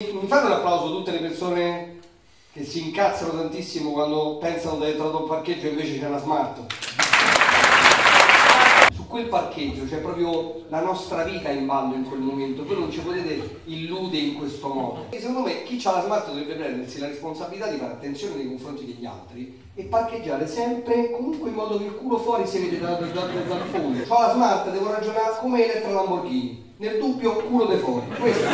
Mi fate un applauso tutte le persone che si incazzano tantissimo quando pensano di aver trovato un parcheggio e invece c'è una smart. Su quel parcheggio c'è proprio la nostra vita in ballo in quel momento, voi non ci potete illudere in questo modo. E secondo me chi ha la smart dovrebbe prendersi la responsabilità di fare attenzione nei confronti degli altri e parcheggiare sempre comunque in modo che il culo fuori si vede dal, dal, dal, dal fondo. Ho la smart, devo ragionare come Elettra Lamborghini. Nel dubbio culo de fuori. Questo.